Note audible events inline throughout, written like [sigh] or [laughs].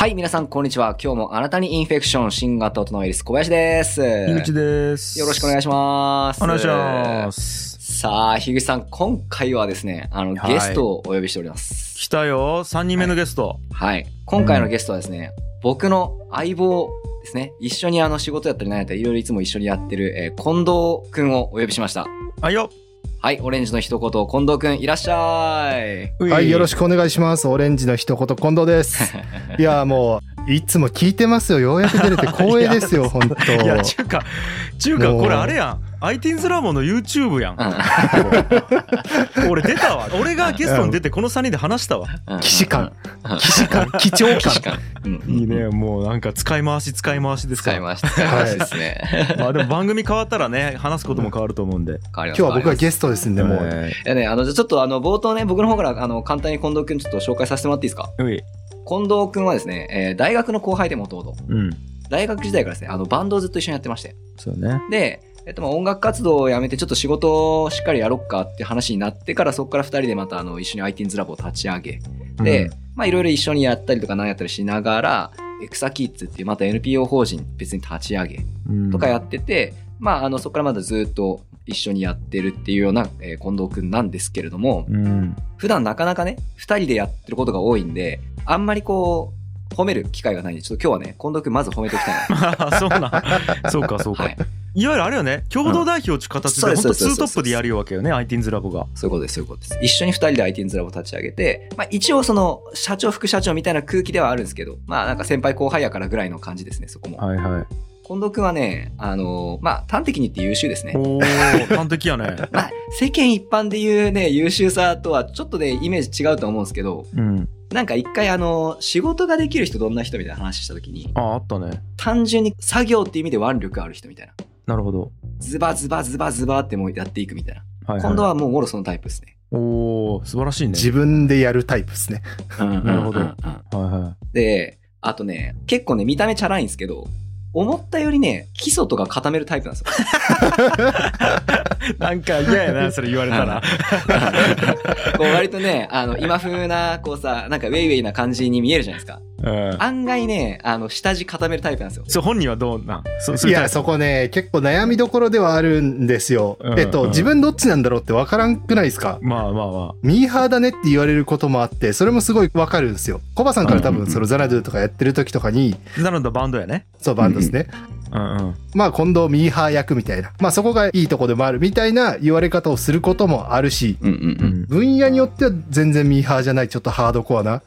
はい、皆さん、こんにちは。今日もあなたにインフェクション、新型大人ウイルス、小林です。樋口です。よろしくお願いします。お願いします。さあ、樋口さん、今回はですね、あの、はいゲストをお呼びしております。来たよ。3人目のゲスト。はい。今回のゲストはですね、僕の相棒ですね、一緒にあの、仕事やったり何やったり、いろいろいつも一緒にやってる、えー近藤くんをお呼びしました。はいよ。はい、オレンジの一言、近藤くん、いらっしゃい。はい、よろししくお願いします。オレンジの一言、近藤です。[laughs] いや、もう、いつも聞いてますよ。ようやく出れて光栄ですよ、[laughs] 本当いや、中華、中華、もうこれあれやん。iTeens ラボの YouTube やん。[laughs] 俺出たわ。俺がゲストに出てこの3人で話したわ。うん騎士官。うん騎士官、貴重感。いいね。もうなんか使い回し使い回しです使いました。使いましたですね。[laughs] まあでも番組変わったらね、話すことも変わると思うんで。今今日は僕はゲストですんで、もう。えいやね、あの、じゃあちょっとあの、冒頭ね、僕の方から、あの、簡単に近藤くんちょっと紹介させてもらっていいですか？ーうい。近藤くんはですね、えー大学の後輩でもともと、うん。大学時代からですね、あの、バンドをずっと一緒にやってまして。そうね。で、えっと、まあ音楽活動をやめて、ちょっと仕事をしっかりやろっかって話になってから、そこから二人でまた、あの、一緒に IT's ラボを立ち上げ、で、まあ、いろいろ一緒にやったりとか何やったりしながら、エクサキッズっていうまた NPO 法人別に立ち上げうん。とかやってて、まあ、あの、そこからまだずっと一緒にやってるっていうような、えー近藤くんなんですけれども、うん。普段なかなかね、二人でやってることが多いんで、あんまりこう、褒める機会がないんで、ちょっと今日はね、近藤くんまず褒めておきたいな。[laughs] まあ、そうなん。[laughs] そうか、そうか。はいい。わゆるあれよね、共同代表っていう形で、うん本当ツートップでやるわけよね、iTeens ラボが。そういうことです、そういうことです。一緒に二人で IT's ラボ立ち上げて、まあ一応その、社長、副社長みたいな空気ではあるんですけど、まあなんか先輩後輩やからぐらいの感じですね、そこも。はいはい。近藤くんはね、あのーまあ端的に言って優秀ですね。おー、[laughs] 端的やね。まあ世間一般で言うね、優秀さとはちょっとね、イメージ違うと思うんですけど、うん。なんか一回あの、仕事ができる人どんな人みたいな話した時に、あ、あったね。単純に作業っていう意味で腕力ある人みたいな。なるほど。ズバズバズバズバってもうやっていくみたいな。はい、はい。今度はもうもろそのタイプですね。おー、素晴らしいね。自分でやるタイプですね。ななるほどははいはい。い。で、あとね、結構ね、見た目チャラいんですけど、思ったよりね、基礎とか固めるタイプなんですよ。[laughs] なんか嫌やな、それ言われたら。[laughs] こう割とね、あの、今風な、こうさ、なんかウェイウェイな感じに見えるじゃないですか。うん。案外ね、あの、下地固めるタイプなんですよ。そう、本人はどうなん？そそういや、そこね、結構悩みどころではあるんですようん。えっと、うん自分どっちなんだろうってわからんくないですか？まあまあまミーハーだねって言われることもあって、それもすごいわかるんですよ。コバさんから多分、そのザナドゥとかやってる時とかに、あ。なるほど、バンドやね。そう、バンドですね。うんうん。まあ、今度ミーハー役みたいな。まあ、そこがいいとこでもあるみたいな言われ方をすることもあるし、うんうんううん。ん。分野によっては全然ミーハーじゃないちょっとハードコアな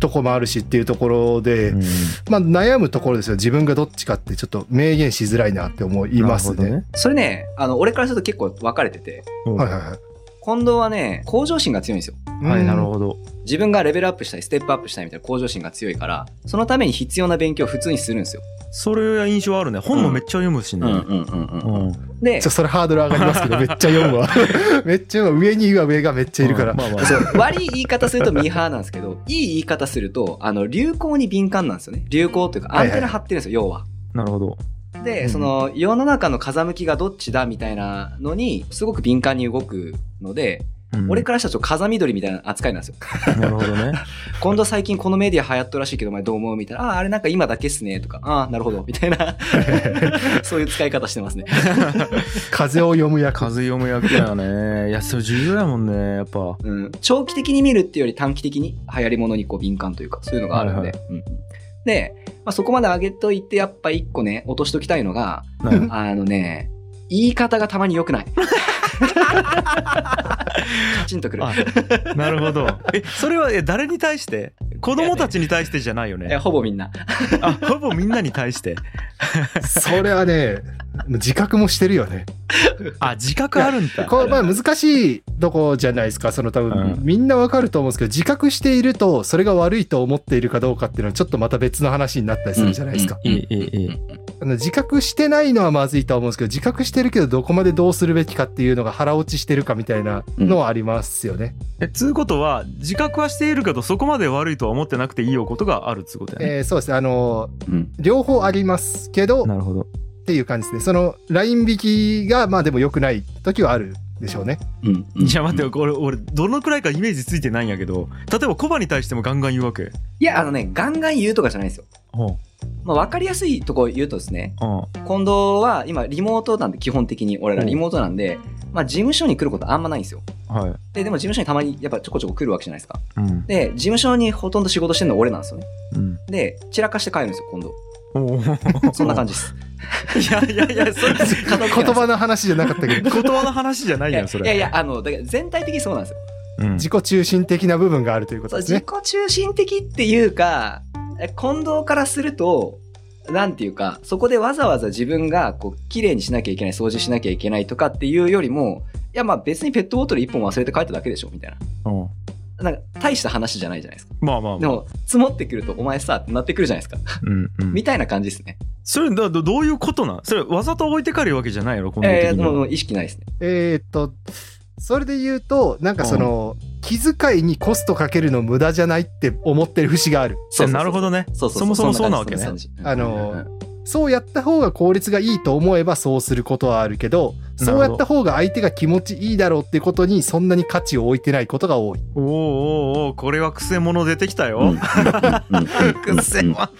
とこもあるしっていうところで、うんまあ悩むところですよ自分がどっちかってちょっと明言しづらいなって思いますね。なるほそれね、あの、俺からすると結構分かれてて、はいはいはい。近藤はね、向上心が強いんですよ。うんはい、なるど。ほど。自分がレベルアップしたい、ステップアップしたいみたいな向上心が強いから、そのために必要な勉強を普通にするんですよ。それは印象あるね。本もめっちゃ読むしね。うんうん。うん。でちょ、それハードル上がりますけどめっちゃ読むわ。[laughs] めっちゃ読むわ上には上がめっちゃいるから。まあまあ。そう悪い言い方するとミーハーなんですけど、[laughs] いい言い方すると、あの、流行に敏感なんですよね。流行というか、アンテナ張ってるんですよ、要は。なるほど。で、うんその、世の中の風向きがどっちだみたいなのに、すごく敏感に動くので、うん俺からしたらちょっと風緑みたいな扱いなんですよ。なるほどね。[laughs] 今度最近このメディア流行ったらしいけど、お前どう思うみたいな。ああー、あれなんか今だけっすね。とか、ああ、なるほど。みたいな、[laughs] そういう使い方してますね。[laughs] 風を読む役。風読む役やね。いや、それ重要やもんね、やっぱ。うん。長期的に見るっていうより短期的に流行り物にこう敏感というか、そういうのがあるんで。はいはうんで、まあ、そこまで上げといて、やっぱ一個ね、落としときたいのが、なんあのね、言い方がたまに良くない。[laughs] カチンとくる。あなるほど。え、それはえ誰に対して？子供たちに対してじゃないよいやね。ほぼみんな。あ、ほぼみんなに対して？それはね、自覚もしてるよね。あ、自覚あるんだ。こうまあ難しいとこじゃないですか。その多分、うんみんなわかると思うんですけど、自覚していると、それが悪いと思っているかどうかっていうのはちょっとまた別の話になったりするじゃないですか。いい、いい、いい。あの自覚してないのはまずいとは思うんですけど、自覚してるけどどこまでどうするべきかっていうのが腹落ちしてるかみたいなのはありますよね。え、つうことは、自覚はしているけど、そこまで悪いとは思ってなくていいよことがあるっつうことやね？えーそうですね。あの、うん。両方ありますけど、なるほど。っていう感じですね。そのライン引きがまあでも良くない時はあるでしょうね。うんうんいや待ってこれ俺どのくらいかイメージついてないんやけど例えばコバに対してもガンガン言うわけ？いや、あのね、ガンガン言うとかじゃないんですよ。うんまあ、わかりやすいとこ言うとですね、うん近藤は今リモートなんで基本的に俺らリモートなんで、まあ事務所に来ることあんまないんですよ。はいで、でも事務所にたまにやっぱちょこちょこ来るわけじゃないですか。うんで、事務所にほとんど仕事してるのは俺なんですよね。うんで、散らかして帰るんですよ、今度。[laughs] そんな感じです。いやいやいやそれ [laughs] 言葉の話じゃなかったけど、[laughs] 言葉の話じゃないいややんそれいやいや、あの、だから全体的にそうなんですよ。うん自己中心的な部分があるということですね己。中心的っていうか、え近藤からすると、なんていうか、そこでわざわざ自分が、こう、綺麗にしなきゃいけない、掃除しなきゃいけないとかっていうよりも、いや、まあ別にペットボトル1本忘れて帰っただけでしょ、みたいな。うんなんか、大した話じゃないじゃないですか。まあまあまあでも、積もってくると、お前さ、ってなってくるじゃないですか。うんうん [laughs] みたいな感じですね。それだどどういうことなん？それわざと置いてかれるわけじゃないやろ、このえー、的にはもうもう意識ないですね。えーっと、それで言うと、なんかその、気遣いにコストかけるの無駄じゃないって思ってる節がある。そうそうそう。なるほどね。そうそうそもそもそうなわけね。あのうんうん。うん。そうやった方が効率がいいと思えばそうすることはあるけどそうやった方が相手が気持ちいいだろうってことにそんなに価値を置いてないことが多い。おーおーおーこれは癖者出てきたよ。うんうんうん癖者。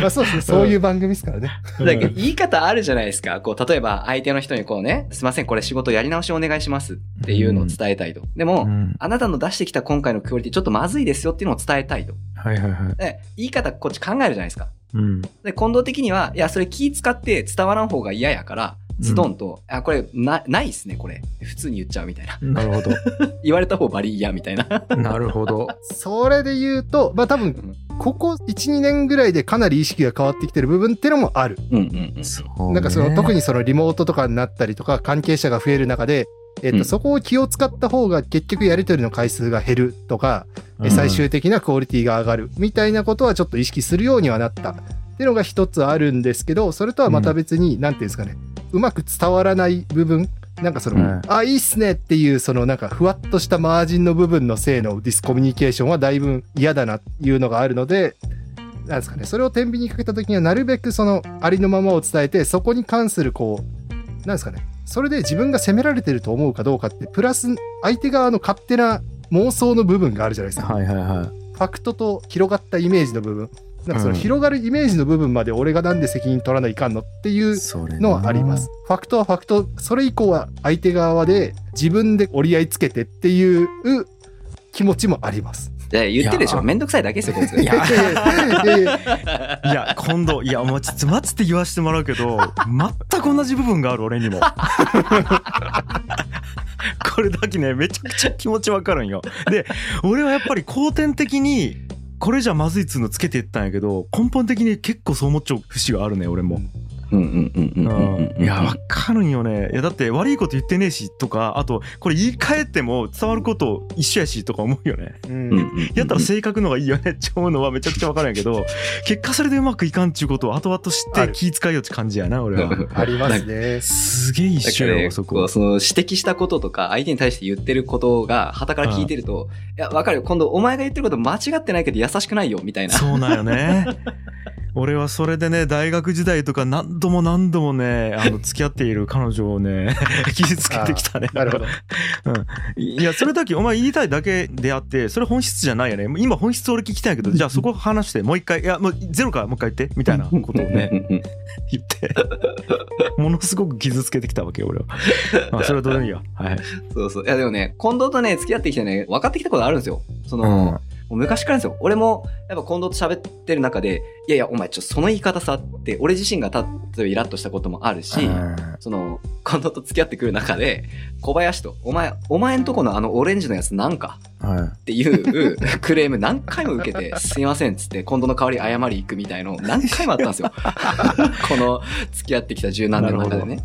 まあそうですね、そういう番組ですからね。だけど言い方あるじゃないですか。こう、例えば相手の人にこうね、すいません、これ仕事やり直しお願いしますっていうのを伝えたいと。でも、うんあなたの出してきた今回のクオリティちょっとまずいですよっていうのを伝えたいと。はいはいはい。で、言い方こっち考えるじゃないですか。うん。で、近藤的には、いや、それ気使って伝わらん方が嫌やから、ズドンと、あ、これ、な、ないっすね、これ。普通に言っちゃうみたいな。なるほど。[laughs] 言われた方バリ嫌みたいな。なるほど。それで言うと、まあ多分、ここ1、2年ぐらいでかなり意識が変わってきてる部分っていうのもある。うんうんうん。そうなんかその、特に。にそのリモートとかになったりとか、関係者が増える中で、えっ、と、うんそこを気を使った方が結局やり取りの回数が減るとか、え最終的なクオリティが上がるみたいなことはちょっと意識するようにはなったっていうのが一つあるんですけど、それとはまた別に、なんていうんですかね、うまく伝わらない部分、なんかその、うんあ、いいっすねっていう、そのなんかふわっとしたマージンの部分の性のディスコミュニケーションはだいぶ嫌だなっていうのがあるので、なんですかね、それを天秤にかけた時にはなるべくそのありのままを伝えて、そこに関するこう、なんですかね、それで自分が責められてると思うかどうかって、プラス相手側の勝手な妄想の部分があるじゃないですか。はいはいはい。ファクトと広がったイメージの部分。なんかそのうん広がるイメージの部分まで俺がなんで責任取らないかんのっていうのはあります。。ファクトはファクト、それ以降は相手側で自分で折り合いつけてっていう気持ちもあります。で言ってるでしょ。めんどくさいだけですよ、こいつ。いやいやいやいやいやいや、今度、いや、もうちょっと待つって言わせてもらうけど、全く同じ部分がある、俺にも。[laughs] これだけね、めちゃくちゃ気持ちわかるんよ。で、俺はやっぱり後天的に、これじゃまずいっつうのつけてったんやけど、根本的に結構そう思っちゃう節があるね、俺も。うんうんうんうんうん。いや、わかるんよね。いや、だって悪いこと言ってねえし、とか、あと、これ言い換えても伝わること一緒やし、とか思うよね。うんやったら性格のがいいよねって思うのはめちゃくちゃわかるんやけど、結果それでうまくいかんっちゅうことを後々知って気遣いよって感じやな、俺は。ありますね。すげえ一緒よ、だからね、そこ。その指摘したこととか、相手に対して言ってることが、旗から聞いてると、いや、わかるよ。今度、お前が言ってること間違ってないけど優しくないよ、みたいな。そうなんよね。俺はそれでね、大学時代とか何度も何度もね、[laughs] あの、付き合っている彼女をね、[laughs] 傷つけてきたね。なるほど。[laughs] いや、それだけ、お前言いたいだけであって、それ本質じゃないよね。今本質俺聞きたいけど、じゃあそこ話して、もう一回、いや、もうゼロからもう一回言って、みたいなことをね、うんうんうん言って、ものすごく傷つけてきたわけよ、俺は。あ、それはどうでもいいよ。はい。そうそう。いや、でもね、近藤とね、付き合ってきてね、分かってきたことあるんですよ。その、うんもう昔からですよ。俺も、やっぱ近藤と喋ってる中で、いやいや、お前、ちょ、その言い方さって、俺自身が立ってイラッとしたこともあるし、その、近藤と付き合ってくる中で、小林と、お前、お前んとこのあのオレンジのやつなんか？はい。っていうクレーム何回も受けて、すいませんっつって、今度の代わり謝り行くみたいの何回もあったんですよ。[laughs] この付き合ってきた十何年の中でね。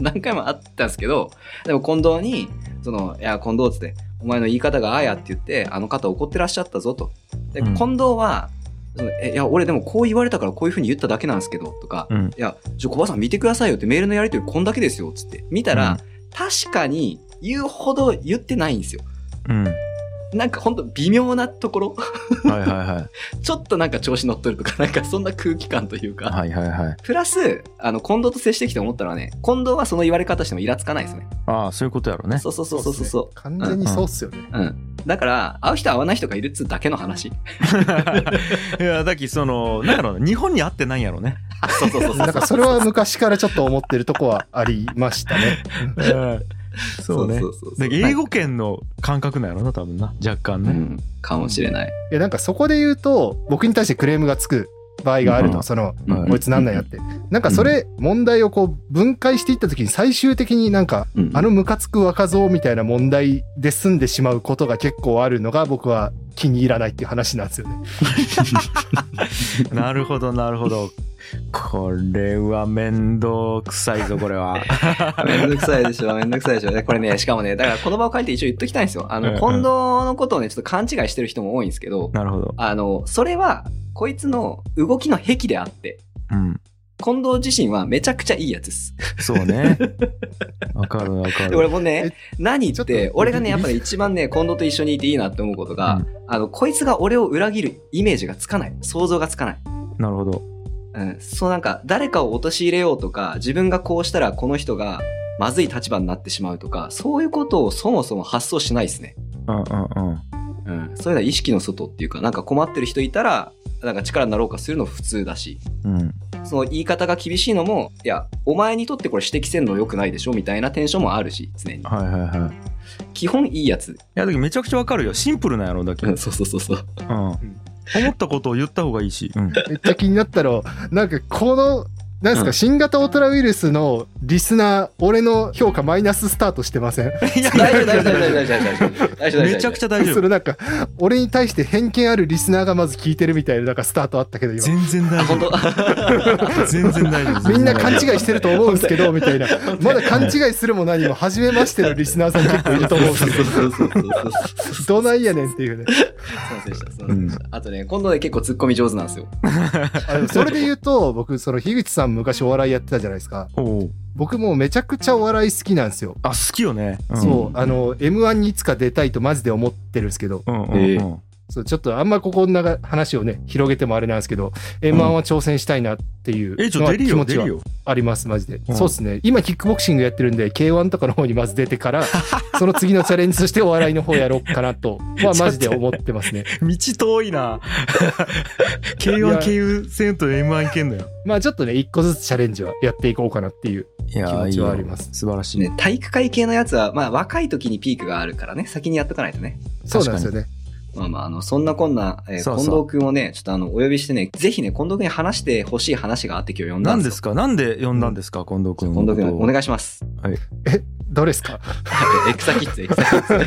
何回もあったんですけど、でも近藤に、その、いや、近藤っつって、お前の言い方がああやって言って、あの方怒ってらっしゃったぞと。で、うん近藤は、そのえいや、俺でもこう言われたからこういう風に言っただけなんですけど、とか、うん。いや、ちょ、小林さん見てくださいよってメールのやり取りこんだけですよ、つって。見たら、うん確かに言うほど言ってないんですよ。うん。なんかほんと微妙なところはいはいはい。[laughs] ちょっとなんか調子乗っとるとか、[laughs] なんかそんな空気感というか。はいはいはい。プラス、あの、近藤と接してきて思ったのはね、近藤はその言われ方してもイラつかないですね。ああ、そういうことやろね。そうそうそうそうそう。完全にそうっすよね。うん。だから、会う人会わない人がいるっつうだけの話。[laughs] いや、だきその、なんやろうね日本に合ってないんやろね。そうそうそうそう。なんかそれは昔からちょっと思ってるとこはありましたね。[laughs] そうね。そうそうそうで英語圏の感覚なんやろな、多分な。若干ね。うん。かもしれない。いやなんかそこで言うと僕に対してクレームがつく場合があると、うんそのうんこいつなんなんやって。なんかそれ、問題をこう分解していった時に最終的になんか、うんあのムカつく若造みたいな問題で済んでしまうことが結構あるのが僕は気に入らないっていう話なんですよね。[laughs] なるほど、なるほど。これは面倒くさいぞ、これは。[laughs] めんどくさいでしょ、めんどくさいでしょ。でこれね、しかもね、だから言葉を書いて一応言っときたいんですよ。あの、うんうん近藤のことをね、ちょっと勘違いしてる人も多いんですけど、なるほど。あの、それは、こいつの動きの癖であって、うん。近藤自身はめちゃくちゃいいやつです。そうね。わかるわかでる。俺もね、何ちょって、俺がね、やっぱり一番ね、近藤と一緒にいていいなって思うことが、うんあの、こいつが俺を裏切るイメージがつかない。想像がつかない。なるほど。うん。そうなんか、誰かを陥れようとか、自分がこうしたらこの人がまずい立場になってしまうとか、そういうことをそもそも発想しないですね。うんうんうん。うん。そういうのは意識の外っていうか、なんか困ってる人いたら、なんか力になろうかするの普通だし、うん。その言い方が厳しいのも、いや、お前にとってこれ指摘せんの良くないでしょ？みたいなテンションもあるし、常に。はいはいはい。い基本いいやつ。や、だけどめちゃくちゃわかるよ。シンプルなんやろ、だけど。うん、そうそうそうそう。うん。思ったことを言った方がいいし。うん。めっちゃ気になったのなんかこのなんですか、うん新型オトラウイルスのリスナー俺の評価マイナススタートしてません？[laughs] いや大丈夫、大丈夫、大丈夫、大丈夫、大丈夫。大丈夫めちゃくちゃ大丈夫。それなんか俺に対して偏見あるリスナーがまず聞いてるみたいななんかスタートあったけど今全然大あ、丈夫。全然大丈夫。みんな勘違いしてると思うんですけどみたいな [laughs] まだ勘違いするも何も初めましてのリスナーさん結構いると思うんですけそうそうそうそうそう。どどないやねんっていうねすいませんでした。すいませんでした。あとね、今度ね、結構ツッコミ上手なんですよ。それで言うと僕その樋口さん昔お笑いやってたじゃないですか。僕もうめちゃくちゃお笑い好きなんですよ。あ、好きよね。んそう、あの、M1 にいつか出たいとマジで思ってるんですけど、うんうんうん。えそうちょっとあんまここんな話をね、広げてもあれなんですけど、M1 は挑戦したいなっていう気持ちは。あります、マジで。うんそうですね。今、キックボクシングやってるんで、K1 とかの方にまず出てから、[laughs] その次のチャレンジとしてお笑いの方やろうかなと、[laughs] はマジで思ってますね。道遠いな。K1 経由せんと M1 いけんのよ。まあちょっとね、一個ずつチャレンジはやっていこうかなっていう。気持ちはあります素晴らしい。ね、体育会系のやつは、まあ若い時にピークがあるからね、先にやっとかないとね。そうなんですよね。まあまあ、あの、そんなこんな、えーそうそう近藤くんをね、ちょっとあの、お呼びしてね、ぜひね、近藤くんに話してほしい話があって今日呼んだん。何ですすか？なんで呼んだんですか？近藤君。近藤くん、お願いします。どうですか？エクサキッズ、エクサキッズ。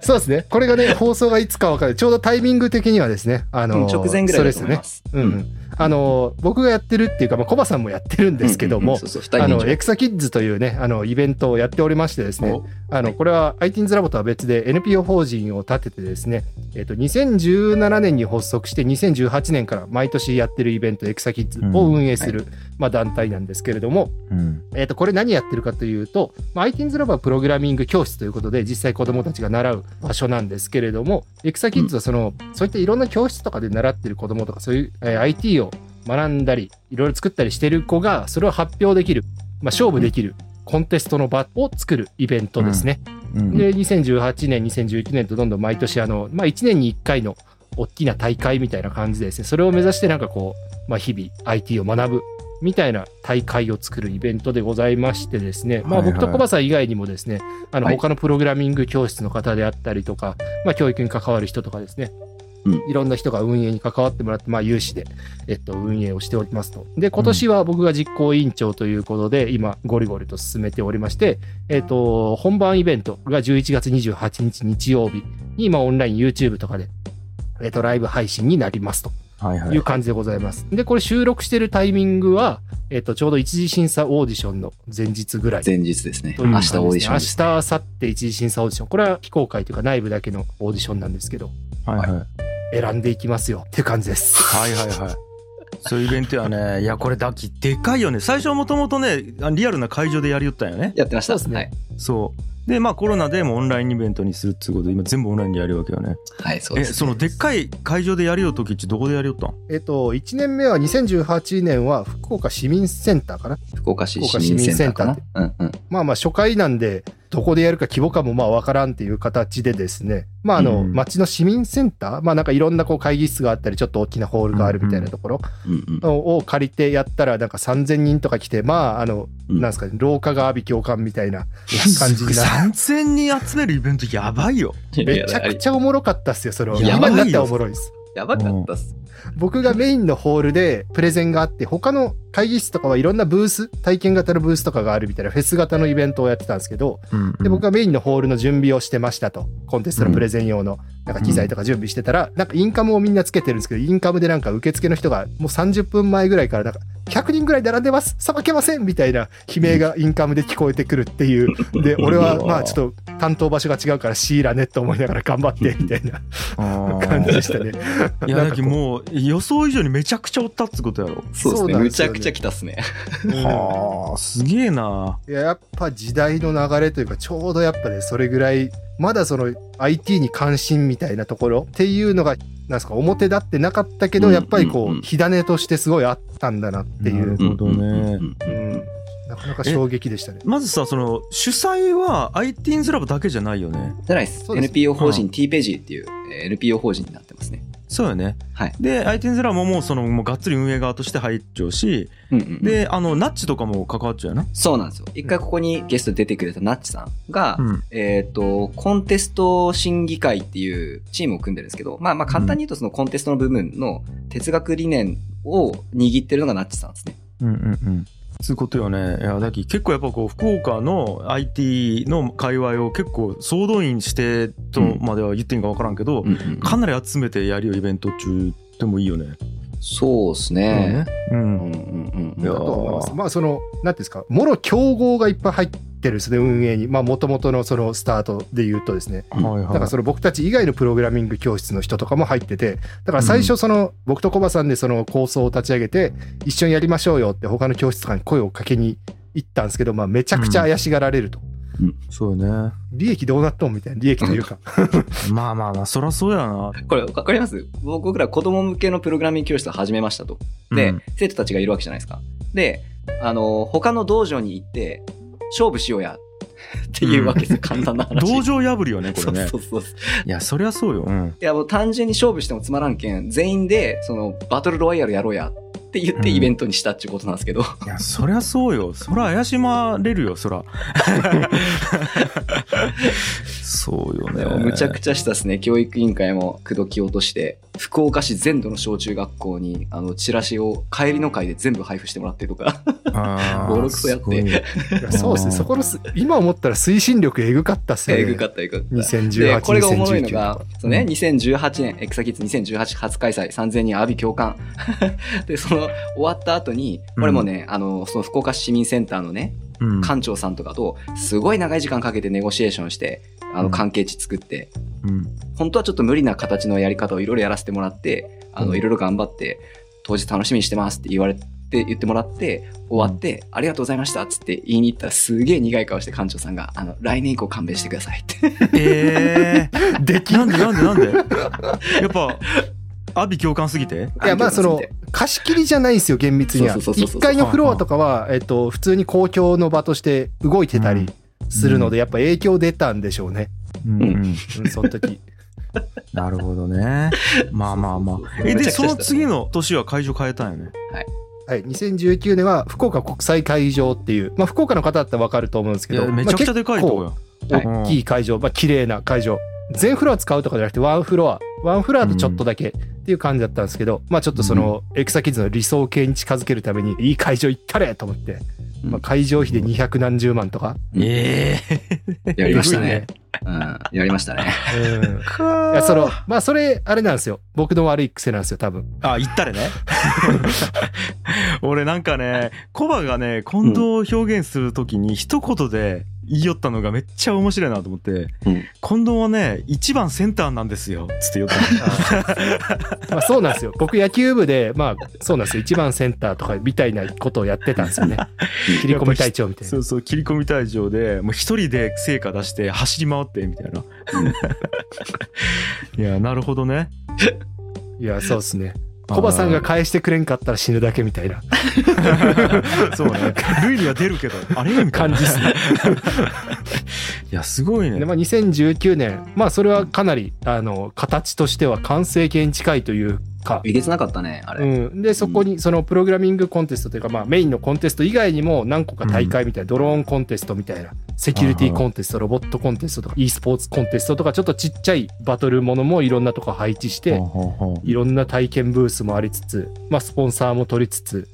[laughs] そうですね。これがね、放送がいつかわかる。ちょうどタイミング的にはですね、あの、直前ぐらいだと思いま。す。そうですね。うんうん。あの、僕がやってるっていうか、まあ、コバさんもやってるんですけどもあの、エクサキッズというね、あの、イベントをやっておりましてですねお、あの、これは ITINS ラボとは別で NPO 法人を立ててですね、えっと、2017年に発足して2018年から毎年やってるイベントエクサキッズを運営する、まあ、団体なんですけれども、うん。えっと、これ何やってるかというと、まあ、ITINS ラボはプログラミング教室ということで、実際子供たちが習う場所なんですけれども、エクサキッズはその、そういったいろんな教室とかで習ってる子供とか、そういう、えー IT を学んだり、いろいろ作ったりしてる子が、それを発表できる、まあ、勝負できる、コンテストの場を作るイベントですね。うんで、2018年、2019年とどんどん毎年、あの、まあ、1年に1回の大きな大会みたいな感じでですね、それを目指してなんかこう、まあ、日々 IT を学ぶみたいな大会を作るイベントでございましてですね、まあ、はいはい。僕とコバさん以外にもですね、あの、はい。他のプログラミング教室の方であったりとか、まあ、教育に関わる人とかですね、うんいろんな人が運営に関わってもらって、まあ、有志で、えっと、運営をしておりますと。で、今年は僕が実行委員長ということで、今、ゴリゴリと進めておりまして、えっと、本番イベントが11月28日日曜日に、今、オンライン YouTube とかで、えっと、ライブ配信になりますとはいう。感じでございます。で、これ収録してるタイミングは、えっと、ちょうど一次審査オーディションの前日ぐらい。前日ですね。すね日オーディションです。明日、明後日一次審査オーディション。これは非公開というか内部だけのオーディションなんですけど、はいはい。選んでいきますよっていう感じです。はいはいはい。そういうイベントやね。いや、これだき、でかいよね。最初はもともとね、あリアルな会場でやりよったんよね。やってました。そうですねはい。そう。でまあコロナでもオンラインイベントにするっつうことで今全部オンラインでやるわけよねはい、そうです、えそのでっかい会場でやるよ時ってどこでやるよったん？えっと、1年目は2018年は福岡市民センターかな。福岡市市民センターかな。うんうん。まあまあ初回なんで、どこでやるか規模感もまあわからんっていう形でですね。まああの、うん町の市民センター？まあなんかいろんなこう会議室があったり、ちょっと大きなホールがあるみたいなところ。を借りてやったら、なんか3000人とか来て、まああの、うんなんですかね、廊下が阿鼻教官みたいな感じにな3000人集めるイベントやばいよめちゃくちゃおもろかったっすよ、それは。や今になばいよってはおもろいです。やばかったっす。僕がメインのホールでプレゼンがあって、他の会議室とかはいろんなブース、体験型のブースとかがあるみたいなフェス型のイベントをやってたんですけど、で、僕はメインのホールの準備をしてましたと。コンテストのプレゼン用の、なんか機材とか準備してたら、なんかインカムをみんなつけてるんですけど、インカムでなんか受付の人がもう30分前ぐらいからなんか、100人ぐらい並んでますさばけませんみたいな悲鳴がインカムで聞こえてくるっていう。[laughs] で、俺はまあちょっと担当場所が違うからシーラねと思いながら頑張ってみたいな [laughs] 感じでしたね。いやだけどなんかこもう予想以上にめちゃくちゃおったっつことやろそうですね。ちゃ来たっすね。うはあすげえな。うんいややっぱ時代の流れというか、ちょうどやっぱね、それぐらい、まだその IT に関心みたいなところっていうのが、なんですか、表立ってなかったけど、うんやっぱりこう、うんうん。火種としてすごいあったんだなっていう、なるほどね。うんなかなか衝撃でしたね。まずさその主催は IT's ラボだけじゃないよね。じゃないです。NPO 法人うん T ページっていうえー NPO 法人になってますね。そうよねはい。で IT's ラボもそのもうがっつり運営側として入っちゃうしうんうんうん、であのナッチとかも関わっちゃうよなそうなんですよ。一回ここにゲストで出てくれたナッチさんが、うんえっ、と、コンテスト審議会っていうチームを組んでるんですけど、まあまあ簡単に言うとそのコンテストの部分の哲学理念を握ってるのがナッチさんですね。うんうんうんつうことよねいやだき結構やっぱこう福岡の IT の界隈を結構総動員してとまでは言っていいんか分からんけど、うんうんかなり集めてやるよイベント中でもいいよね。そうですね。ううんんうんうんうんいやだと思います。まあその、なんていうんですか、もろ競合がいっぱい入ってるんですね、運営に。まあもともとのそのスタートで言うとですね。はいはい。だからその僕たち以外のプログラミング教室の人とかも入ってて、だから最初その僕とコバさんでその構想を立ち上げて、一緒にやりましょうよって他の教室とかに声をかけに行ったんですけど、まあめちゃくちゃ怪しがられると。そうよね。利益どうなっとんみたいな、利益というか。[laughs] まあまあまあ、そらそうやな。これ、わかります？僕ら子供向けのプログラミング教室を始めましたと。で、うん生徒たちがいるわけじゃないですか。で、あの、他の道場に行って、勝負しようや。っていうわけですよ、簡単な話。道場破りよね、これね。そうそうそう。いや、そりゃそうよ。うん。いや、もう単純に勝負してもつまらんけん、全員で、その、バトルロワイヤルやろうやって言ってうんイベントにしたっていうことなんですけど。いや、そりゃそうよ。そら怪しまれるよ、そら。[laughs] そうよね。むちゃくちゃしたですね。教育委員会も口説き落として、福岡市全土の小中学校に、あの、チラシを帰りの会で全部配布してもらってとか。ボロクソやってそうですね、そこのす、今思ったら推進力えぐかったっすよね。えぐかったえぐかった。2018で、これがおもろいの2019がそうね、うん2018年、エクサキッズ2018初開催、3000人阿鼻共感。[laughs] で、その、終わった後に、これもね、あの、その福岡市民センターのね、うん館長さんとかと、すごい長い時間かけてネゴシエーションして、あの、うん。関係値作って、うん。本当はちょっと無理な形のやり方をいろいろやらせてもらって、あの、うん。いろいろ頑張って、当日楽しみにしてますって言われて、言ってもらって、終わって、ありがとうございましたっつって言いに行ったらすげえ苦い顔して館長さんが、あの、来年以降勘弁してくださいって。えー、[laughs] できなんでなんでなんで？やっぱ、阿鼻共感すぎて？いや、まあ、その、貸し切りじゃないんですよ、厳密には。そうそうそうそう1階のフロアとかは、えっと、普通に公共の場として動いてたりするので、やっぱ影響出たんでしょうね。うんその時。[laughs] なるほどね。まあまあまあ。え、で、その次の年は会場変えたんよね？はい。2019年は、福岡国際会場っていう、まあ、福岡の方だったらわかると思うんですけど、いや、めちゃくちゃでかいとこまよ。あ結構大きい会場、まあ、綺麗な会場。全フロア使うとかじゃなくて、ワンフロア。ワンフロアとちょっとだけっていう感じだったんですけど、まあちょっとその、エクサキッズの理想形に近づけるために、いい会場行ったれと思って、うんまあ会場費で200何十万とか。ええ [laughs] やりましたね。うん、やりましたね。うん。いや、その、まあそれ、あれなんですよ。僕の悪い癖なんですよ、多分。あ、言ったれね。[laughs] 俺なんかね、コバがね、近藤を表現するときに一言で言いよったのがめっちゃ面白いなと思って、うん近藤はね1番センターなんですよつって言ったの [laughs] まあそうなんですよ。僕野球部で、まあそうなんですよ。一番センターとかみたいなことをやってたんですよね。[laughs] 切り込み隊長みたいな。そうそう切り込み隊長でもう一人で成果出して走り回ってみたいな、[laughs] いやなるほどねいや、そうですね。コバさんが返してくれんかったら死ぬだけみたいな。[laughs] そうね。塁には出るけどあれみたいな。感じですね。[laughs] いやすごいね。で、まあ2019年、まあそれはかなり、あの、形としては完成形に近いというか、えげつなかったね、あれ。うん、でそこにそのプログラミングコンテストというか、まあ、メインのコンテスト以外にも何個か大会みたいな、ドローンコンテストみたいなセキュリティコンテストロボットコンテストとか e スポーツコンテストとかちょっとちっちゃいバトルものもいろんなとこ配置していろんな体験ブースもありつつ、まあ、スポンサーも取りつつ、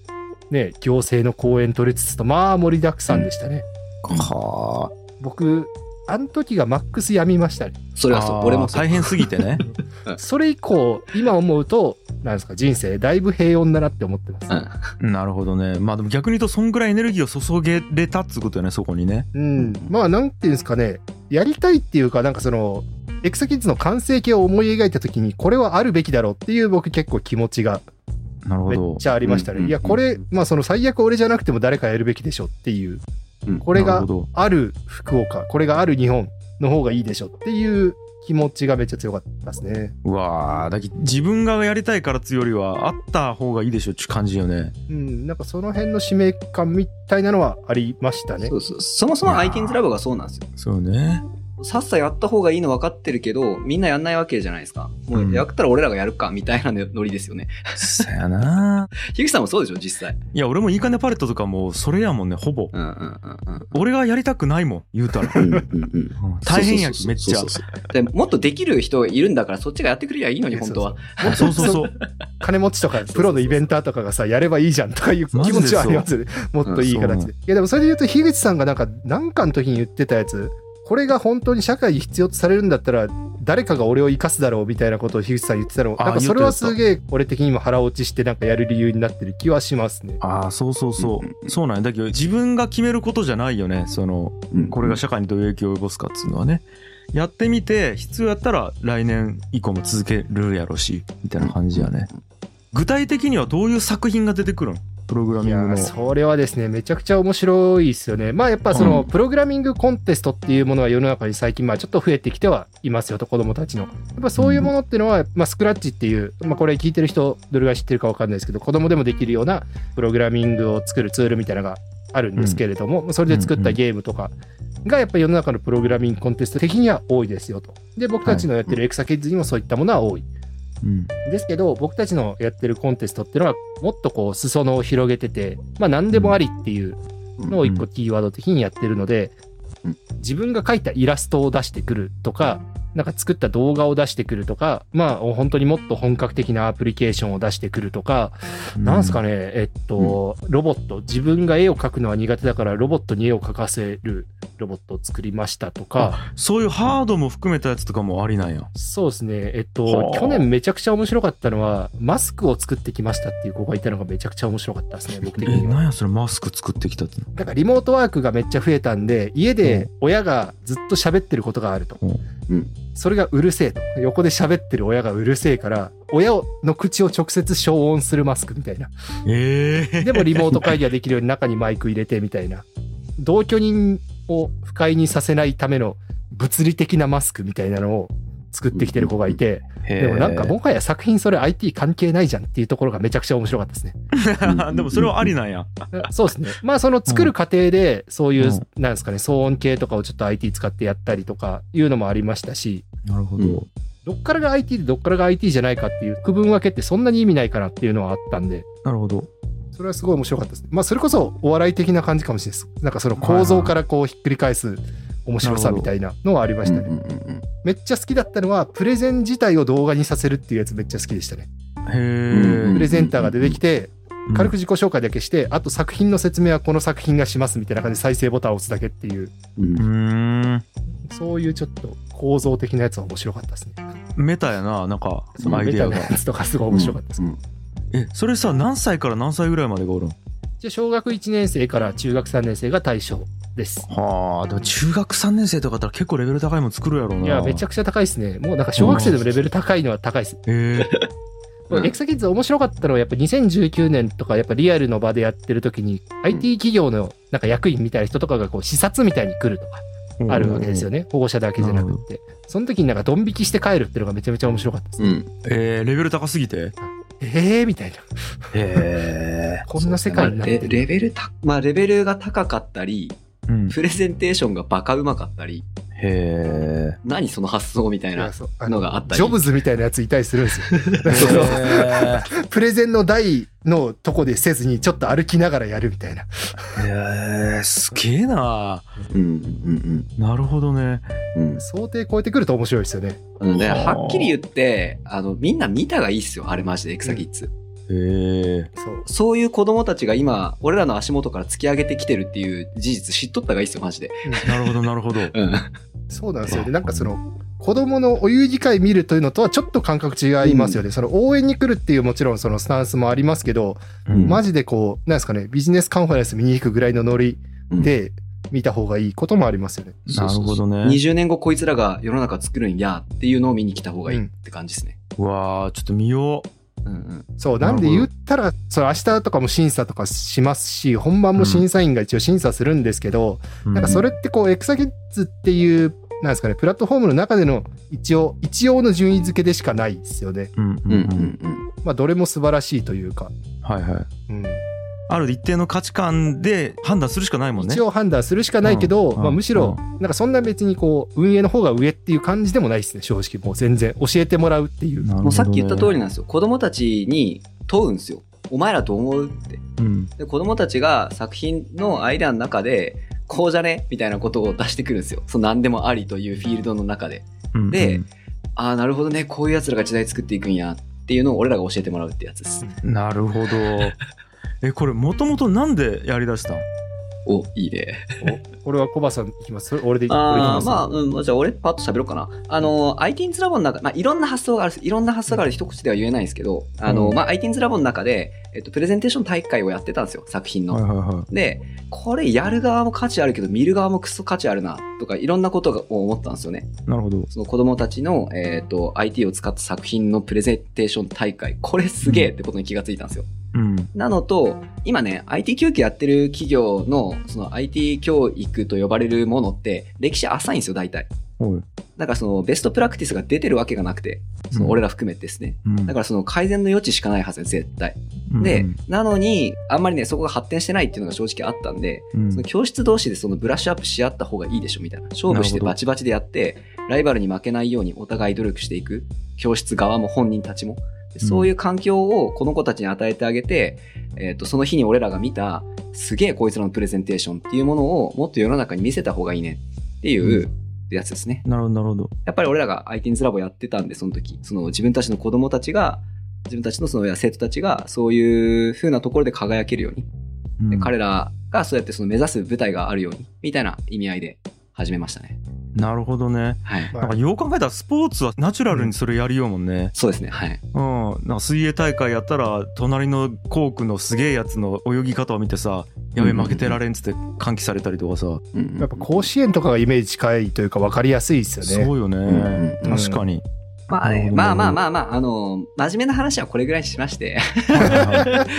ね、行政の講演取りつつとまあ盛りだくさんでしたね、は僕あの時がマックスやみましたね。それはそう、俺も。大変すぎてね。[laughs] それ以降今思うとなんですか人生だいぶ平穏だなって思ってます、うん。なるほどね。まあでも逆に言うとそんぐらいエネルギーを注げれたっつうことよねそこにね。うん、まあなんていうんですかね。やりたいっていうかなんかそのエクサキッズの完成形を思い描いた時にこれはあるべきだろうっていう僕結構気持ちがめっなるほど。ちゃありましたね。うんいやこれまあその最悪俺じゃなくても誰かやるべきでしょっていううんこれがある福岡これがある日本の方がいいでしょっていう気持ちがめっちゃ強かったですね。うわーだけど自分がやりたいからっていうよりはあった方がいいでしょっていう感じよねうん、なんかその辺の使命感みたいなのはありましたねそ。うそうそもそも ITINS ラボがそうなんですよ。そうねさっさやった方がいいの分かってるけど、みんなやんないわけじゃないですか。もうやったら俺らがやるか、みたいなノリですよね。そやな。[laughs] 樋口さんもそうでしょ、実際。いや俺もいいかねパレットとかもそれやもんねほぼ。うんうんうんうん。俺がやりたくないもん言うたら。うんうんうん大変やきそうめっちゃそう。そうそうでもっとできる人いるんだからそっちがやってくれりゃいいのに本当は。そうそうそう [laughs] 金持ちとかプロのイベンターとかがさやればいいじゃんとかいう気持ちはありますよね。もっといい形で。いやでもそれで言うと樋口さんがなんか何かの時に言ってたやつこれが本当に社会に必要とされるんだったら誰かが俺を生かすだろうみたいなことを樋口さん言ってたの。あなんかそれはすげえ俺的にも腹落ちしてなんかやる理由になってる気はしますね。ああそうそうそう、うん。うんそうなんや。だけど自分が決めることじゃないよね。そのうん。これが社会にどういう影響を及ぼすかっつうのはね。やってみて必要やったら来年以降も続けるやろしみたいな感じやね。具体的にはどういう作品が出てくるの？プログラミングのそれはですねめちゃくちゃ面白いですよね。まあやっぱその、うんプログラミングコンテストっていうものが世の中に最近まあちょっと増えてきてはいますよと子どもたちの。やっぱそういうものっていうのは、まあ、スクラッチっていう、まあ、これ聞いてる人どれぐらい知ってるかわかんないですけど子供でもできるようなプログラミングを作るツールみたいなのがあるんですけれども、それで作ったゲームとかがやっぱり世の中のプログラミングコンテスト的には多いですよと。で僕たちのやってるエクサキッズにもそういったものは多い。うん。ですけど僕たちのやってるコンテストっていうのはもっとこう裾野を広げててまあ何でもありっていうのを一個キーワード的にやってるので、うん。自分が描いたイラストを出してくるとか、なんか作った動画を出してくるとか、まあ本当にもっと本格的なアプリケーションを出してくるとか、なんすかね、えっと、ロボット、自分が絵を描くのは苦手だからロボットに絵を描かせるロボットを作りましたとか、あそういうハードも含めたやつとかもありなんや。そうですね。えっとは、あ。去年めちゃくちゃ面白かったのは、マスクを作ってきましたっていう子がいたのがめちゃくちゃ面白かったですね、僕的えには。なんやそれマスク作ってきたってだからリモートワークがめっちゃ増えたんで、家で親がずっと喋ってることがあると。うんそれがうるせえと。横で喋ってる親がうるせえから、親の口を直接消音するマスクみたいな。ええでもリモート会議ができるように中にマイク入れてみたいな。同居人を不快にさせないための物理的なマスクみたいなのを作ってきてる子がいて、でもなんかもはや作品それ IT 関係ないじゃんっていうところがめちゃくちゃ面白かったですね。[laughs] でもそれはありなんや。[laughs] そうですね。まあその作る過程でそういう、うん。なんですかね、騒音系とかをちょっと IT 使ってやったりとかいうのもありましたし、なるほうん。どどっからが IT でどっからが IT じゃないかっていう区分分けってそんなに意味ないかなっていうのはあったんで、なるほど。それはすごい面白かったです。まあそれこそお笑い的な感じかもしれないです。なんかその構造からこうひっくり返す面白さみたいなのはありましたね。うんうんうんめっちゃ好きだったのはプレゼン自体を動画にさせるっていうやつめっちゃ好きでしたね。へえプレゼンターが出てきて、軽くく自己紹介だけして、あと作品の説明はこの作品がしますみたいな感じで再生ボタンを押すだけっていう、うん。そういうちょっと構造的なやつは面白かったですね。メタやななんかそのメタなアイデアが。やつとかすごい面白かったです。うん。えそれさ何歳から何歳ぐらいまでがおるんじゃあ小学1年生から中学3年生が対象です。はあ、でも中学3年生とかだったら結構レベル高いもん作るやろうな。いや、めちゃくちゃ高いですね。もうなんか小学生でもレベル高いのは高いです。へえ。うんエクサキッズ面白かったのはやっぱ2019年とかやっぱリアルの場でやってる時に IT 企業のなんか役員みたいな人とかがこう視察みたいに来るとかあるわけですよね。保護者だけじゃなくって。その時になんかドン引きして帰るっていうのがめちゃめちゃ面白かったです。うん。えー、レベル高すぎて？えーみたいな。へえ。[laughs] こんな世界になってレレる。ベルた、まあレベルが高かったり、うん。プレゼンテーションがバカうまかったり、へえ。何その発想みたいなのがあったり。ジョブズみたいなやついたりするんですよ。[laughs] プレゼンの台のとこでせずにちょっと歩きながらやるみたいな。え。へえ、すげえな。うんうんなるほどね。うんうん。想定超えてくると面白いですよね。なので、はっきり言って、あの、みんな見たがいいっすよ。あれマジで、エクサキッズ。そう。そういう子供たちが今、俺らの足元から突き上げてきてるっていう事実知っとったがいいっすよ、マジで。なるほど、なるほど。[laughs] うん。そうなんですよね。なんかその、子供のお遊戯会見るというのとはちょっと感覚違いますよね。その応援に来るっていうもちろんそのスタンスもありますけど、うんマジでこう、なんですかね、ビジネスカンファレンス見に行くぐらいのノリで見た方がいいこともありますよね。なるほどね。20年後こいつらが世の中作るんやっていうのを見に来た方がいいって感じですね。うわあちょっと見ようんうん。そう、なんで言ったら、その明日とかも審査とかしますし、本番も審査員が一応審査するんですけど、う。なんかそれってこう、エクサキッズっていう、なんですかね、プラットフォームの中での一応、一応の順位付けでしかないですよね。うんうんうんううん。んまあ、どれも素晴らしいというか、はいはい。うん、ある一定の価値観で判断するしかないもんね。一応判断するしかないけど、うんまあ、むしろう、なんかそんな別にこう、運営の方が上っていう感じでもないですね、正直。もう全然、教えてもらうっていう。ねもうさっき言った通りなんですよ。子供たちに問うんですよ。お前らどう思う？って。うん。で子供たちが作品のアイデアの中で、こうじゃね？みたいなことを出してくるんですよ。そう何でもありというフィールドの中で。うんでああ、なるほどね。こういう奴らが時代作っていくんやっていうのを俺らが教えてもらうってやつです。なるほど。え、これもともとなんでやりだしたん？お、いいね。おこれはコバさんいきます？俺でいきああ、ますまあ、うん、じゃあ俺パッと喋ろうかな。あの、ITINS ラボの中、まあ、いろんな発想がある、いろんな発想がある一口では言えないんですけど、あの、うんまあ、ITINS ラボの中で、えっと、プレゼンテーション大会をやってたんですよ、作品の。はいはいはで、これやる側も価値あるけど、見る側もクソ価値あるな、とか、いろんなことを思ったんですよね。い。なるほど。その子供たちの、えっ、と、IT を使った作品のプレゼンテーション大会、これすげえってことに気がついたんですよ。うん。なのと、今ね、IT 教育やってる企業の、その IT 教育と呼ばれるものって、歴史浅いんですよ、大体。だからそのベストプラクティスが出てるわけがなくて、その俺ら含めてですね。うんだからその改善の余地しかないはず絶対。うんで、なのに、あんまりね、そこが発展してないっていうのが正直あったんで、うんその教室同士でそのブラッシュアップし合った方がいいでしょみたいな。勝負してバチバチでやって、ライバルに負けないようにお互い努力していく。教室側も本人たちも。でそういう環境をこの子たちに与えてあげて、えっ、と、その日に俺らが見た、すげえこいつらのプレゼンテーションっていうものをもっと世の中に見せた方がいいねっていうやつですね。なるほど、なるほど。やっぱり俺らが ITINS ラボやってたんで、その時、その自分たちの子供たちが、自分たちのその生徒たちがそういう風なところで輝けるようにうんで彼らがそうやってその目指す舞台があるように、みたいな意味合いで始めましたね。なるほどね。はい。まなんかよう考えたらスポーツはナチュラルにそれやりようもんね。そうですね。はい。うん。なんか水泳大会やったら、隣のコークのすげえやつの泳ぎ方を見てさ、やべ、負けてられんっつって歓喜されたりとかさ。うんうんやっぱ甲子園とかがイメージ近いというか分かりやすいですよね。そうよね。んうんうん確かに。まあね、まあまあまあまあ、あの、真面目な話はこれぐらいにしまして。[laughs]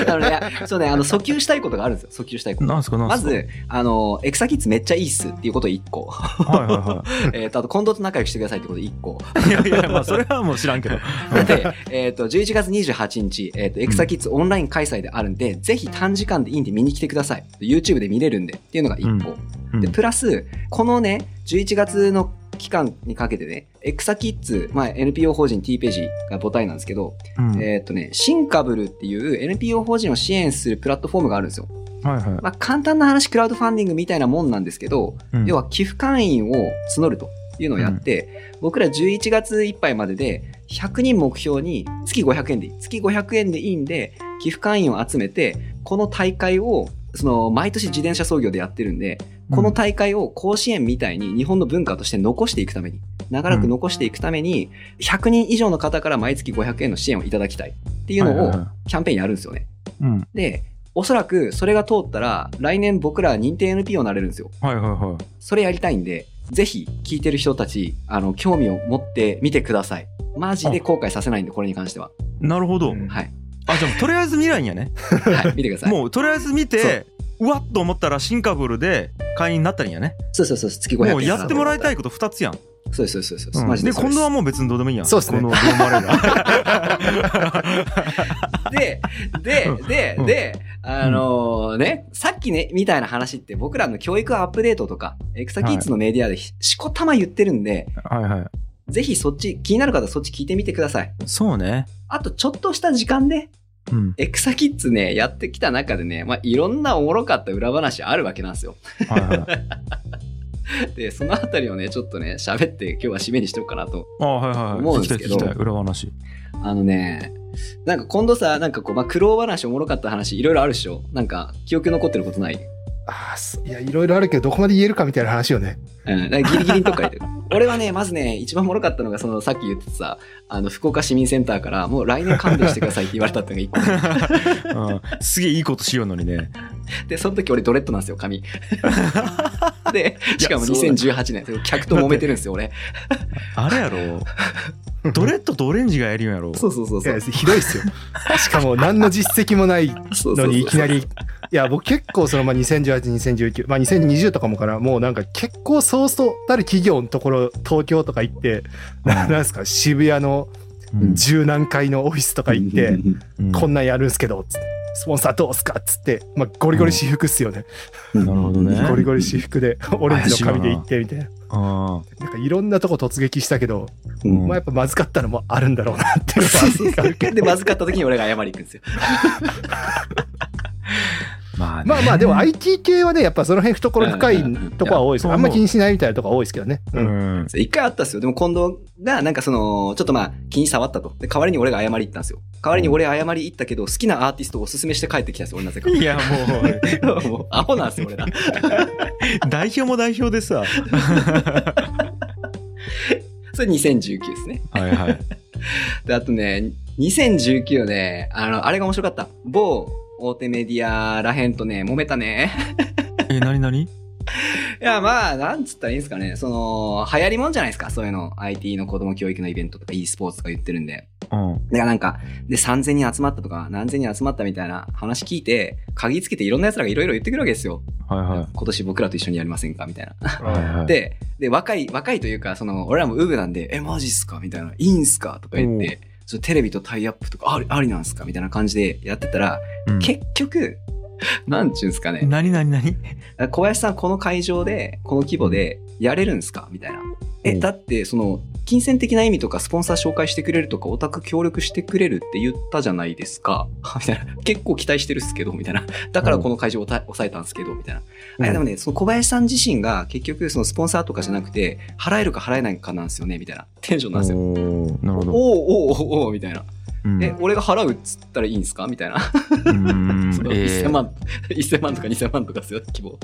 あのね、そうね、あの、訴求したいことがあるんですよ。訴求したいこと。なんすかなんか？ますず、あの、エクサキッズめっちゃいいっすっていうこと1個。はいはいは [laughs] えっと、あと、近藤と仲良くしてくださいってこと1個。い。いやいや、まあそれはもう知らんけど。[laughs] で、えっ、と、11月28日、えっ、と、エクサキッズオンライン開催であるんで、ぜひ短時間でいいんで見に来てください。YouTube で見れるんでっていうのが1個。うんで、プラス、このね、11月の期間にかけてね、エクサキッズ、まあ、NPO 法人 T ページが母体なんですけど、うんえっ、とね、シンカブルっていう NPO 法人を支援するプラットフォームがあるんですよ。はいはい。まあ、簡単な話、クラウドファンディングみたいなもんなんですけど、うん要は寄付会員を募るというのをやって、僕ら11月いっぱいまでで100人目標に月500円でいい。月500円でいいんで、寄付会員を集めて、この大会を、その、毎年自転車操業でやってるんで、この大会を甲子園みたいに日本の文化として残していくために、長らく残していくために、100人以上の方から毎月500円の支援をいただきたいっていうのをはいはいはキャンペーンやるんですよね。うん。で、おそらくそれが通ったら、来年僕ら認定 NPO になれるんですよ。はいはいはそれやりたいんで、ぜひ聞いてる人たち、あの、興味を持ってみてください。マジで後悔させないんで、これに関しては。い。なるほど。うんはい。あ、じゃあとりあえず見ないんやね。[laughs] はい、見てください。もうとりあえず見て、うわっと思ったらシンカブルで会員になったらいいんやね。そうそうそう、月500円。もうやってもらいたい。いこと2つやん。そうです、そうです、そうです。うんマジでで、今度はもう別にどうでもいいやん。そうっすねこのローマレーが。で、で、で、うんで、あのね、さっきね、みたいな話って僕らの教育アップデートとか、エクサキッズのメディアでししこたま言ってるんで、はいはい。ぜひそっち、気になる方はそっち聞いてみてください。そうね。あと、ちょっとした時間で、うん。エクサキッズね、やってきた中でね、まあ、いろんなおもろかった裏話あるわけなんですよ。はいはい。[laughs] で、そのあたりをね、ちょっとね、喋って今日は締めにしておくかなと。思うんですけど聞きたい聞きたい。裏話。あのね、なんか今度さ、なんかこう、まあ、苦労話おもろかった話いろいろあるでしょなんか、記憶残ってることない？ああ、そいや、いろいろあるけど、どこまで言えるかみたいな話よね。うん、だからギリギリのとこから言ってる [laughs] 俺はね、まずね、一番おもろかったのが、その、さっき言ってたさ、あの、福岡市民センターから、もう来年勘弁してくださいって言われたっていうのが一個。[laughs] うん。すげえいいことしようのにね。[laughs] で、その時俺ドレッドなんですよ、髪。で、しかもいやそう2018年、客と揉めてるんですよ、俺。あれやろ。ドレッドとオレンジがやるんやろ。そうそうそうそう。ひどいっすよ。しかも、何の実績もないのに、いきなり。いや、僕結構その、まあ、2018、2019、まあ、2020とかもかな、もうなんか結構そうそうたる企業のところ、東京とか行って、ななんですか、渋谷のうん十何階のオフィスとか行って、うんこんなんやるんすけど、つってスポンサーどうすかっつって、まあ、ゴリゴリ私服っすよね。なるほどね。ゴリゴリ私服で、オレンジの髪で行ってみたいな。あなんかいろんなとこ突撃したけど、うんまあやっぱまずかったのもあるんだろうなっていうのは。[laughs] で、まずかった時に俺が謝りに行くんですよ。[laughs] まあねまあまあでも IT 系はね、やっぱその辺懐深いとこは多いですあんま気にしないみたいなとこは多いですけどね。ううんん。一回あったんですよ。でも近藤が、なんかその、ちょっとまあ、気に障ったと。で、代わりに俺が謝り行ったんですよ。代わりに俺謝り行ったけど、好きなアーティストをおすすめして帰ってきたんですよ、俺なぜか。いやもう、[laughs] もう、アホなんですよ、俺ら。[laughs] 代表も代表でさ。[laughs] それ2019ですね。はいはい。で、あとね、2019ね、あの、あれが面白かった。某大手メディアらへんとね、揉めたね。え、なになにいや、まあ、なんつったらいいんですかね。その、流行りもんじゃないですか。そういうの。IT の子供教育のイベントとか e スポーツとか言ってるんで。うん。だからなんか、で、3000人集まったとか、何千人集まったみたいな話聞いて、鍵つけていろんな奴らがいろいろ言ってくるわけですよ。はいは今年僕らと一緒にやりませんか？みたいな。い。はいはい。で、で、若い、若いというか、その、俺らもウグなんで、え、マジっすか？みたいな。いいんすか？とか言って、テレビとタイアップとか、あり、ありなんすか？みたいな感じでやってたら、うん、結局、[laughs] なんちゅうんすかね。なになになに小林さん、この会場で、この規模でやれるんすか？みたいな。え、うんだって、その、金銭的な意味とか、スポンサー紹介してくれるとか、オタク協力してくれるって言ったじゃないですか。[laughs] みたいな。結構期待してるっすけど、みたいな。だからこの会場をた抑えたんすけど、みたいな。うんあでもね、その小林さん自身が結局、そのスポンサーとかじゃなくて、払えるか払えないかなんですよね、みたいな。テンションなんですよ。おーなるほど。おおおうおみたいな。うんえ、俺が払うっつったらいいんすか？みたいな。うん [laughs] そのえ1000万、1000万とか2000万とかですよ、規模。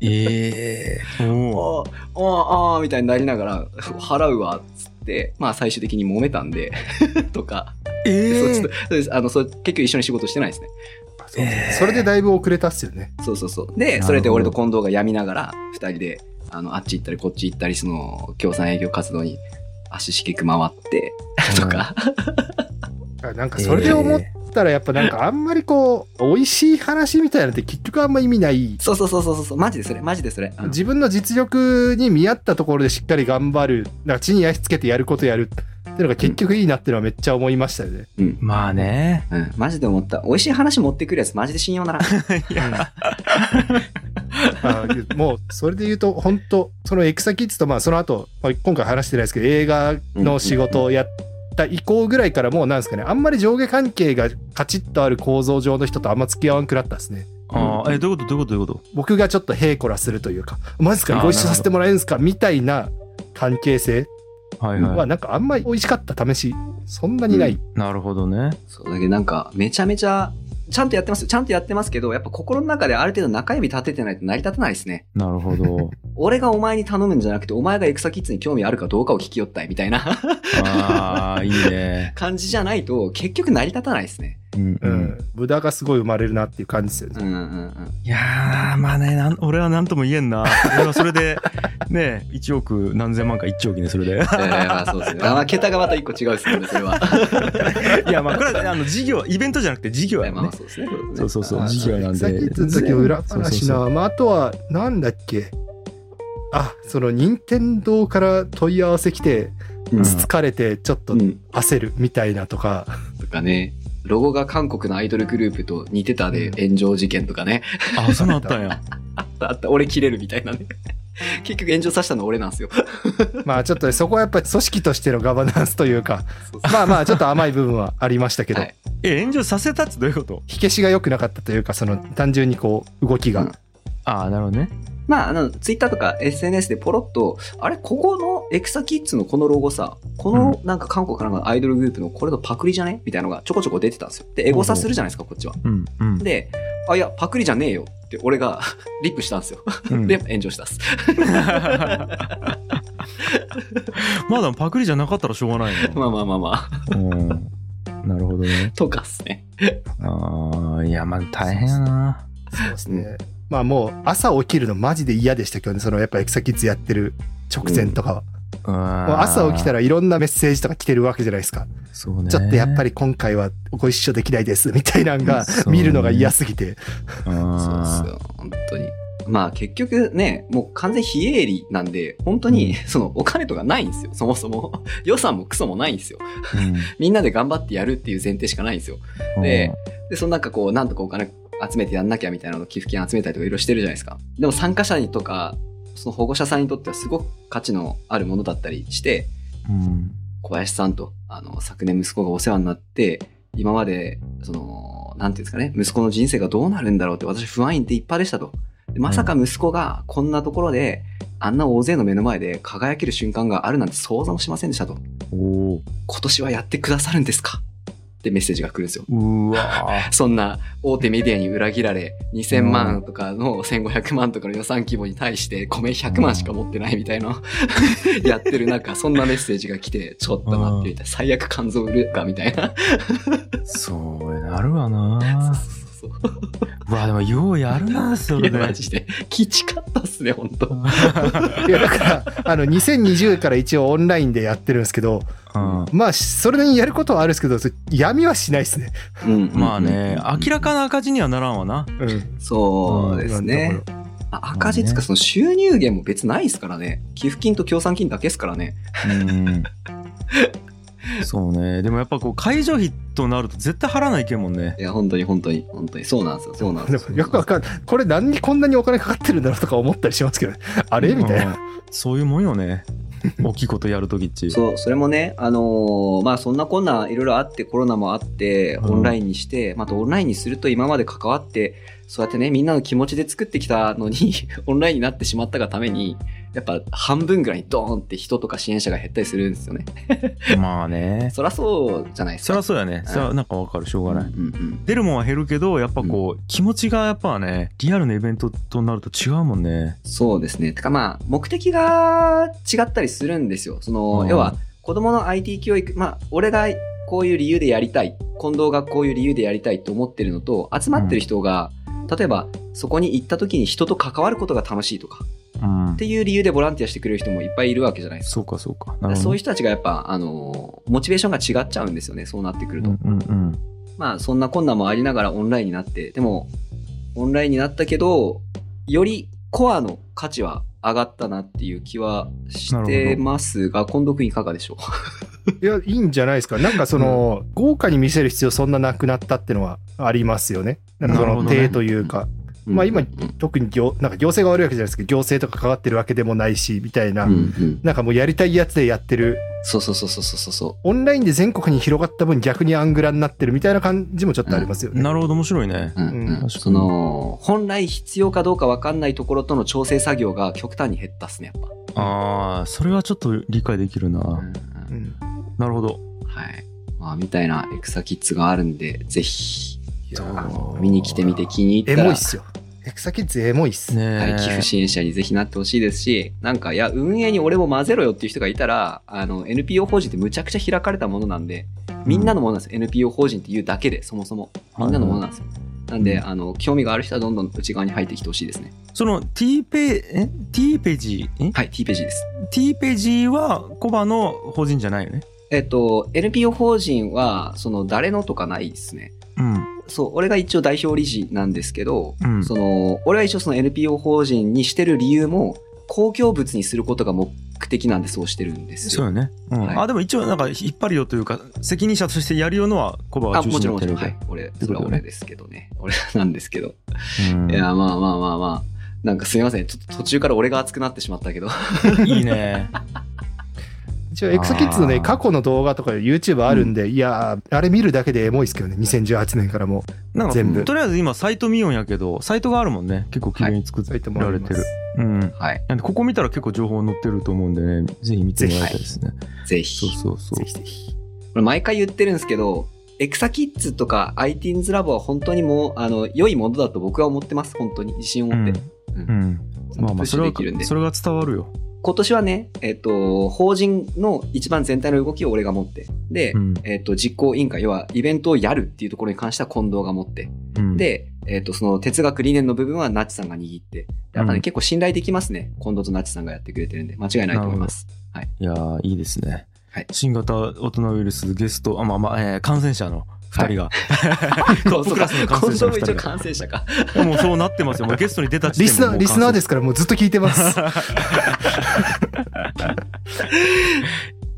ええー。おーああ、ああ、みたいになりながら、払うわ、っつって、まあ最終的に揉めたんで、[laughs] とか、えそうちょっとそうですあのそう結局一緒に仕事してないですね。そうそれでだいぶ遅れたっすよね。そうそうそう。で、それで俺と近藤が病みながら、二人で、あの、あっち行ったりこっち行ったり、その、協賛営業活動に足しげく回って、とか、あなんかそれで思ったらやっぱなんかあんまりこう、美味しい話みたいなのって結局あんま意味ない。そうそうそうそうそう、マジでそれ、マジでそれ。うん自分の実力に見合ったところでしっかり頑張る。なんか地に足つけてやることやるっていうのが結局いいなっていうのはめっちゃ思いましたよね。うん。まあね。うん、マジで思った。美味しい話持ってくるやつ、マジで信用なら [laughs] もうそれで言うと本当そのエクサキッズとまあその後、まあ、今回話してないですけど映画の仕事をやった以降ぐらいからもうなんですかねあんまり上下関係がカチッとある構造上の人とあんま付き合わんくなったですね。あーえ、どういうこと？どういうこと？どういうこ僕がちょっとヘイコラするというかマジですかご一緒させてもらえるんですか？みたいな関係性とはいははなんかあんまり美味しかった試しそんなにない、うん。い。なるほどね。そう、だけどなんか、めちゃめちゃ、ちゃんとやってますよ。ちゃんとやってますけど、やっぱ心の中である程度中指立ててないと成り立たないですね。なるほど。[laughs] 俺がお前に頼むんじゃなくて、お前がエクサキッズに興味あるかどうかを聞きよったいみたいなああ、いいね。[laughs] 感じじゃないと、結局成り立たないですね。うんう。ん。無駄がすごい生まれるなっていう感じですよね。うんうんうん。いやー、まあね、なん俺は何とも言えんな。[laughs] 俺はそれで、ね、1億何千万か1兆億ね、それで。[laughs] えー、まあそうですね。[laughs] まあ、桁がまた一個違うですよね、それは。いや、まあ、これは、あの、事業、イベントじゃなくて事業やね。まあそうですね。そうそうそう、あ事業なんで。さっき言った時裏話そうそうな。まあ、あとは、なんだっけ？あ、その、任天堂から問い合わせ来て、うんつつかれて、ちょっとうん。焦るみたいなとか。とかね。ロゴが韓国のアイドルグループと似てたで炎上事件とかね。あ、そうなったんや。あったあった。俺切れるみたいなね。結局炎上させたの俺なんですよ。まあちょっとねそこはやっぱり組織としてのガバナンスというか、まあまあちょっと甘い部分はありましたけど、はいえ、炎上させたってどういうこと？火消しが良くなかったというか、その単純にこう動きが。うんああ、なるほどね。まあ、あの、ツイッターとか SNS でポロッと、あれ、ここのエクサキッズのこのロゴさ、このなんか韓国かなんかのアイドルグループのこれのパクリじゃね？みたいなのがちょこちょこ出てたんですよ。で、エゴサするじゃないですか、こっちは。うん、うん。で、あ、いや、パクリじゃねえよって俺が [laughs] リップしたんですよ。うんで、炎上したっす。[laughs] まだパクリじゃなかったらしょうがないよ。[laughs] まあまあまあまあ。うん。なるほどね。とかっすね。ああ、いや、まあ大変やな。そうですね。まあもう朝起きるのマジで嫌でしたけどね、そのやっぱエクサキッズやってる直前とかは。もう朝起きたら、らいろんなメッセージとか来てるわけじゃないですか。そうね。ちょっとやっぱり今回はご一緒できないですみたいなのがそうね見るのが嫌すぎて。そうっあすよ、本当に。まあ結局ね、もう完全非営利なんで、本当にそのお金とかないんですよ、そもそも。予算もクソもないんですよ。ー [laughs] みんなで頑張ってやるっていう前提しかないんですよ。うんで、で、そのなんかこう、なんとかお金集めてやんなきゃみたいなの寄付金集めたりとかいろいろしてるじゃないですか。でも参加者にとか、その保護者さんにとってはすごく価値のあるものだったりして、うん。小林さんと、あの、昨年息子がお世話になって、今まで、その、なんていうんですかね、息子の人生がどうなるんだろうって私不安っていっぱいでしたと。でまさか息子がこんなところで、あんな大勢の目の前で輝ける瞬間があるなんて想像もしませんでしたと。今年はやってくださるんですか？ってメッセージが来るんですよ。うわ [laughs] そんな大手メディアに裏切られ、2000万とかの1500万とかの予算規模に対して米100万しか持ってないみたいな、やってる中、そんなメッセージが来て、ちょっと待ってみたいな、最悪肝臓売るかみたいな。そうなるわな。そうそうそううわでもようやるな、それで。マジで。きちかったっすね、ほんと。いやだから、あの2020から一応オンラインでやってるんですけど、うんまあそれなりにやることはあるんですけど、闇はしないですね。うん [laughs] まあね、明らか。かな赤字にはならんわな。うん。そうですね。あ赤字つか、その収入源も別ないですからね。寄付金と協賛金だけですからね。うん。[laughs] [laughs] そうね。でもやっぱこう、会場費となると絶対払わないけんもんね。いや、本当に本当に、本当に。そうなんですよ、そうなんですよ。よくわかんない。これ何にこんなにお金かかってるんだろうとか思ったりしますけど、ね、[laughs] あれ？みたいな。うんそういうもんよね。[laughs] 大きいことやるときっち。そう、それもね、あのーまあそんなこんないろいろあって、コロナもあって、うんオンラインにして、またオンラインにすると今まで関わって、そうやってね、みんなの気持ちで作ってきたのに、[laughs] オンラインになってしまったがために、やっぱ半分ぐらいにドーンって人とか支援者が減ったりするんですよね。[laughs] まあね。そらそうじゃないですか。そりゃそうやね。そりゃなんかわかる、しょうがない。うんうん出るもんは減るけど、やっぱこう、気持ちがやっぱね、リアルなイベントとなると違うもんね。そうですね。てかまあ、目的が違ったりするんですよ。その、うん要は、子供の IT 教育、まあ、俺がこういう理由でやりたい、近藤がこういう理由でやりたいと思ってるのと、集まってる人が、例えば、そこに行った時に人と関わることが楽しいとか、うんっていう理由でボランティアしてくれる人もいっぱいいるわけじゃないですか。そうかそうか。なるほど。そういう人たちがやっぱ、あの、モチベーションが違っちゃうんですよね。そうなってくると。うんうんうん。まあ、そんな困難もありながらオンラインになって、でも、オンラインになったけど、よりコアの価値は上がったなっていう気はしてますが、近藤君いかがでしょう？[laughs] いや、いいんじゃないですか。なんかその、豪華に見せる必要そんななくなったってのはありますよね。なんかその、手というか。まあ今うん特に行、なんか行政が悪いわけじゃないですけど、行政とか関わってるわけでもないし、みたいな。うんうんなんかもうやりたいやつでやってる。そうそうそうそうそうそオンラインで全国に広がった分逆にアングラになってるみたいな感じもちょっとありますよね。なるほど、面白いね。う。うんうんうん確かにその、本来必要かどうか分かんないところとの調整作業が極端に減ったっすね、やっぱ。ああ、それはちょっと理解できるな。うんうんうんなるほど。はい。まあ、みたいなエクサキッズがあるんで、ぜひ、見に来てみて気に入ったらエモいっ、すよ。エクサキッズエモいっす。ねはい、寄付支援者にぜひなってほしいですし、なんか、いや、運営に俺も混ぜろよっていう人がいたら、あの、NPO 法人ってむちゃくちゃ開かれたものなんで、みんなのものなんですよ。NPO 法人っていうだけで、そもそも。みんなのものなんですよ。なんで、あの、興味がある人はどんどん内側に入ってきてほしいですね。その T ペえ？T ペー？ジえ？はい、T ページです。T ページはコバの法人じゃないよね？えっと、NPO 法人は、その、誰のとかないですね。うんそう、俺が一応代表理事なんですけど、うんその、俺は一応その NPO 法人にしてる理由も、公共物にすることが目的なんでそうしてるんですよ。そうよね、うんはいあでも一応なんか引っ張るよというか責任者としてやるよのはコバがあ、中もちろん心になってるもちろん。はい。俺、てことねそれは俺ですけどね。[laughs] 俺なんですけど。うんいや、まあまあまあまあ。なんかすいません。ちょっと途中から俺が熱くなってしまったけど。[laughs] いいね一応エクソキッズのね、過去の動画とか YouTube あるんで、いやー、あれ見るだけでエモいですけどね、2018年からも。なんか全部とりあえず今サイト見ようんやけどサイトがあるもんね結構綺麗に作っサイトもあられてるります。うんはい。なんでここ見たら結構情報載ってると思うんでねぜひ見てもらいたいですねぜひ。そうそうそうぜひぜひ。これ毎回言ってるんですけど、エクサキッズとか ITINS ラボは本当にもう、あの、良いものだと僕は思ってます。本当に。自信を持って。ううんんまあまあそれはそれが伝わるよ今年はね、えっ、と、法人の一番全体の動きを俺が持って、で、うん。えっ、と、実行委員会、要はイベントをやるっていうところに関しては近藤が持って、うん。で、えっ、と、その哲学理念の部分はナッチさんが握って、でやっぱね、うん結構信頼できますね。近藤とナッチさんがやってくれてるんで、間違いないと思います。い。やーいいですね、はい。新型大人ウイルスゲストあまあまあ、えー感染者の2人が、トップクラスの感染者の2人が。も一応感染者か。もうそうなってますよ。もうゲストに出た時リスナー、リスナーですからもうずっと聞いてます。[laughs]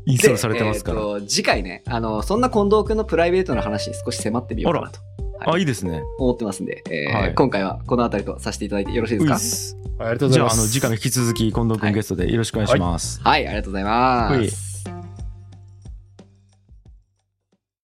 インストールされてますから、でえーと次回ね、あの、そんな近藤くんのプライベートの話に少し迫ってみようかなと。あい。いですね。思ってますんで、えーはい。今回はこの辺りとさせていただいてよろしいですか？ありがとうございます。じゃああの次回も引き続き近藤君ゲストでよろしくお願いします、はい、ありがとうございます。